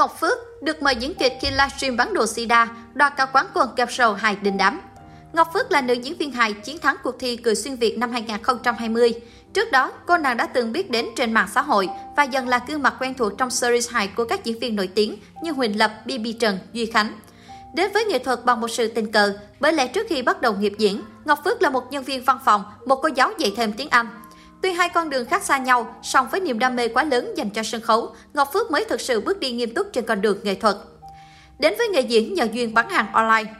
Ngọc Phước được mời diễn kịch khi livestream bán đồ sida, đoạt cả quán quân kẹp sầu hài đình đám. Ngọc Phước là nữ diễn viên hài chiến thắng cuộc thi Cười xuyên Việt năm 2020. Trước đó, cô nàng đã từng biết đến trên mạng xã hội và dần là gương mặt quen thuộc trong series hài của các diễn viên nổi tiếng như Huỳnh Lập, Bibi Trần, Duy Khánh. Đến với nghệ thuật bằng một sự tình cờ, bởi lẽ trước khi bắt đầu nghiệp diễn, Ngọc Phước là một nhân viên văn phòng, một cô giáo dạy thêm tiếng Anh. Tuy hai con đường khác xa nhau, song với niềm đam mê quá lớn dành cho sân khấu, Ngọc Phước mới thực sự bước đi nghiêm túc trên con đường nghệ thuật. Đến với nghề diễn nhờ duyên bán hàng online.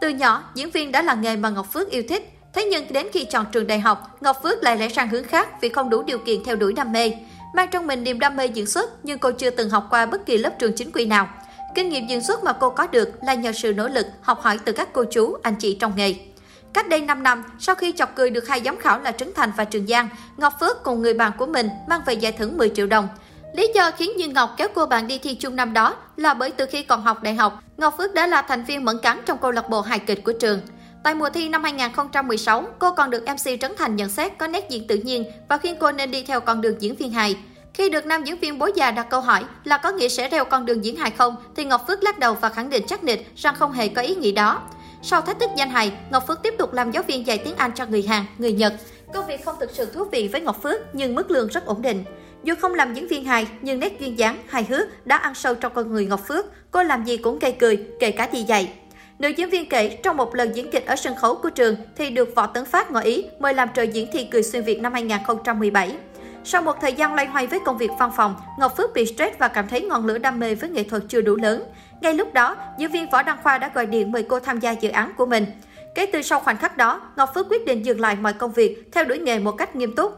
Từ nhỏ, diễn viên đã là nghề mà Ngọc Phước yêu thích. Thế nhưng đến khi chọn trường đại học, Ngọc Phước lại lẽ sang hướng khác vì không đủ điều kiện theo đuổi đam mê. Mang trong mình niềm đam mê diễn xuất, nhưng cô chưa từng học qua bất kỳ lớp trường chính quy nào. Kinh nghiệm diễn xuất mà cô có được là nhờ sự nỗ lực, học hỏi từ các cô chú, anh chị trong nghề. Cách đây 5 năm, sau khi chọc cười được hai giám khảo là Trấn Thành và Trường Giang, Ngọc Phước cùng người bạn của mình mang về giải thưởng 10 triệu đồng. Lý do khiến Như Ngọc kéo cô bạn đi thi chung năm đó là bởi từ khi còn học đại học, Ngọc Phước đã là thành viên mẫn cắn trong câu lạc bộ hài kịch của trường. Tại mùa thi năm 2016, cô còn được MC Trấn Thành nhận xét có nét diễn tự nhiên và khuyên cô nên đi theo con đường diễn viên hài. Khi được nam diễn viên bố già đặt câu hỏi là có nghĩa sẽ theo con đường diễn hài không, thì Ngọc Phước lắc đầu và khẳng định chắc nịch rằng không hề có ý nghĩ đó. Sau thách thức danh hài, Ngọc Phước tiếp tục làm giáo viên dạy tiếng Anh cho người Hàn, người Nhật. Công việc không thực sự thú vị với Ngọc Phước nhưng mức lương rất ổn định. Dù không làm diễn viên hài nhưng nét duyên dáng, hài hước đã ăn sâu trong con người Ngọc Phước. Cô làm gì cũng gây cười, kể cả đi dạy. Nữ diễn viên kể trong một lần diễn kịch ở sân khấu của trường thì được Võ Tấn Phát ngỏ ý mời làm trợ diễn thi cười xuyên Việt năm 2017. Sau một thời gian loay hoay với công việc văn phòng, Ngọc Phước bị stress và cảm thấy ngọn lửa đam mê với nghệ thuật chưa đủ lớn. Ngay lúc đó, diễn viên Võ Đăng Khoa đã gọi điện mời cô tham gia dự án của mình. Kể từ sau khoảnh khắc đó, Ngọc Phước quyết định dừng lại mọi công việc, theo đuổi nghề một cách nghiêm túc.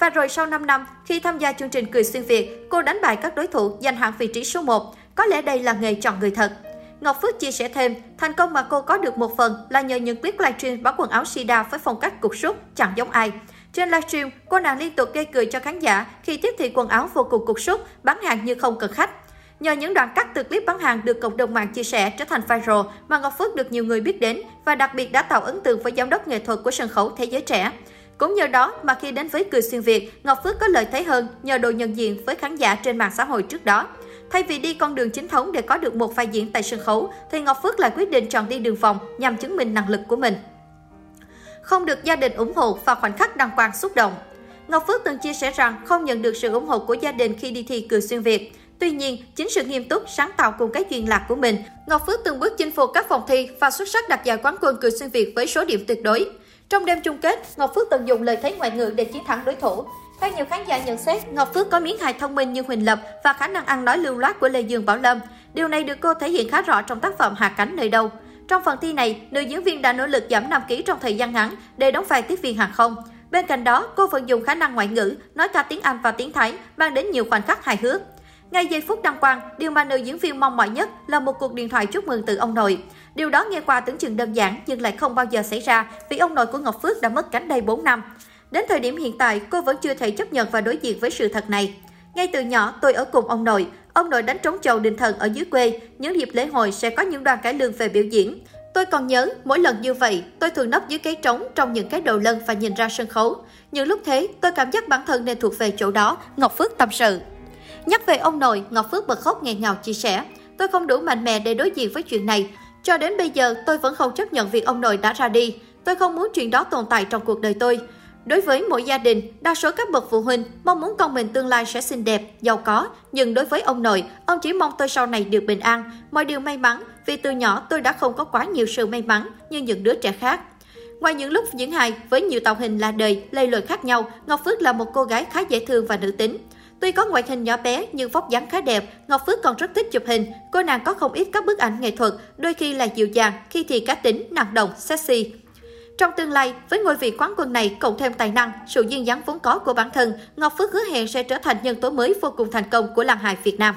Và rồi sau 5 năm, khi tham gia chương trình Cười Xuyên Việt, cô đánh bại các đối thủ giành hạng vị trí số 1. Có lẽ đây là nghề chọn người thật. Ngọc Phước chia sẻ thêm, thành công mà cô có được một phần là nhờ những clip livestream bán quần áo Sida với phong cách cục súc, chẳng giống ai. Trên livestream, cô nàng liên tục gây cười cho khán giả khi tiếp thị quần áo vô cùng cục súc, bán hàng như không cần khách. Nhờ những đoạn cắt từ clip bán hàng được cộng đồng mạng chia sẻ trở thành viral mà Ngọc Phước được nhiều người biết đến và đặc biệt đã tạo ấn tượng với giám đốc nghệ thuật của sân khấu thế giới trẻ. Cũng nhờ đó mà khi đến với Cười Xuyên Việt, Ngọc Phước có lợi thế hơn nhờ độ nhận diện với khán giả trên mạng xã hội trước đó. Thay vì đi con đường chính thống để có được một vai diễn tại sân khấu, thì Ngọc Phước lại quyết định chọn đi đường vòng nhằm chứng minh năng lực của mình. Không được gia đình ủng hộ và khoảnh khắc đăng quang xúc động. Ngọc Phước từng chia sẻ rằng không nhận được sự ủng hộ của gia đình khi đi thi Cười Xuyên Việt. Tuy nhiên, chính sự nghiêm túc, sáng tạo cùng cái duyên lạc của mình, Ngọc Phước từng bước chinh phục các phòng thi và xuất sắc đạt giải quán quân Cười Xuyên Việt với số điểm tuyệt đối. Trong đêm chung kết, Ngọc Phước từng dùng lời thế ngoại ngữ để chiến thắng đối thủ. Theo nhiều khán giả nhận xét, Ngọc Phước có miếng hài thông minh như Huỳnh Lập và khả năng ăn nói lưu loát của Lê Dương Bảo Lâm. Điều này được cô thể hiện khá rõ trong tác phẩm Hạ cánh nơi đâu. Trong phần thi này, nữ diễn viên đã nỗ lực giảm 5 kg trong thời gian ngắn để đóng vai tiếp viên hàng không. Bên cạnh đó, cô vẫn dùng khả năng ngoại ngữ, nói cả tiếng Anh và tiếng Thái, mang đến nhiều khoảnh khắc hài hước. Ngay giây phút đăng quang, điều mà nữ diễn viên mong mỏi nhất là một cuộc điện thoại chúc mừng từ ông nội. Điều đó nghe qua tưởng chừng đơn giản nhưng lại không bao giờ xảy ra vì ông nội của Ngọc Phước đã mất cánh đây 4 năm. Đến thời điểm hiện tại, cô vẫn chưa thể chấp nhận và đối diện với sự thật này. Ngay từ nhỏ, tôi ở cùng ông nội. Ông nội đánh trống chầu đình thần ở dưới quê. Những dịp lễ hội sẽ có những đoàn cải lương về biểu diễn. Tôi còn nhớ, mỗi lần như vậy, tôi thường nấp dưới cái trống trong những cái đầu lân và nhìn ra sân khấu. Những lúc thế, tôi cảm giác bản thân nên thuộc về chỗ đó, Ngọc Phước tâm sự. Nhắc về ông nội, Ngọc Phước bật khóc nghẹn ngào chia sẻ. Tôi không đủ mạnh mẽ để đối diện với chuyện này. Cho đến bây giờ, tôi vẫn không chấp nhận việc ông nội đã ra đi. Tôi không muốn chuyện đó tồn tại trong cuộc đời tôi. Đối với mỗi gia đình, đa số các bậc phụ huynh mong muốn con mình tương lai sẽ xinh đẹp, giàu có. Nhưng đối với ông nội, ông chỉ mong tôi sau này được bình an, mọi điều may mắn. Vì từ nhỏ tôi đã không có quá nhiều sự may mắn như những đứa trẻ khác. Ngoài những lúc diễn hài với nhiều tạo hình là đời, lây lời khác nhau, Ngọc Phước là một cô gái khá dễ thương và nữ tính. Tuy có ngoại hình nhỏ bé nhưng vóc dáng khá đẹp, Ngọc Phước còn rất thích chụp hình. Cô nàng có không ít các bức ảnh nghệ thuật, đôi khi là dịu dàng, khi thì cá tính, nặng động, sexy. Trong tương lai, với ngôi vị quán quân này cộng thêm tài năng, sự duyên dáng vốn có của bản thân, Ngọc Phước hứa hẹn sẽ trở thành nhân tố mới vô cùng thành công của làng hài Việt Nam.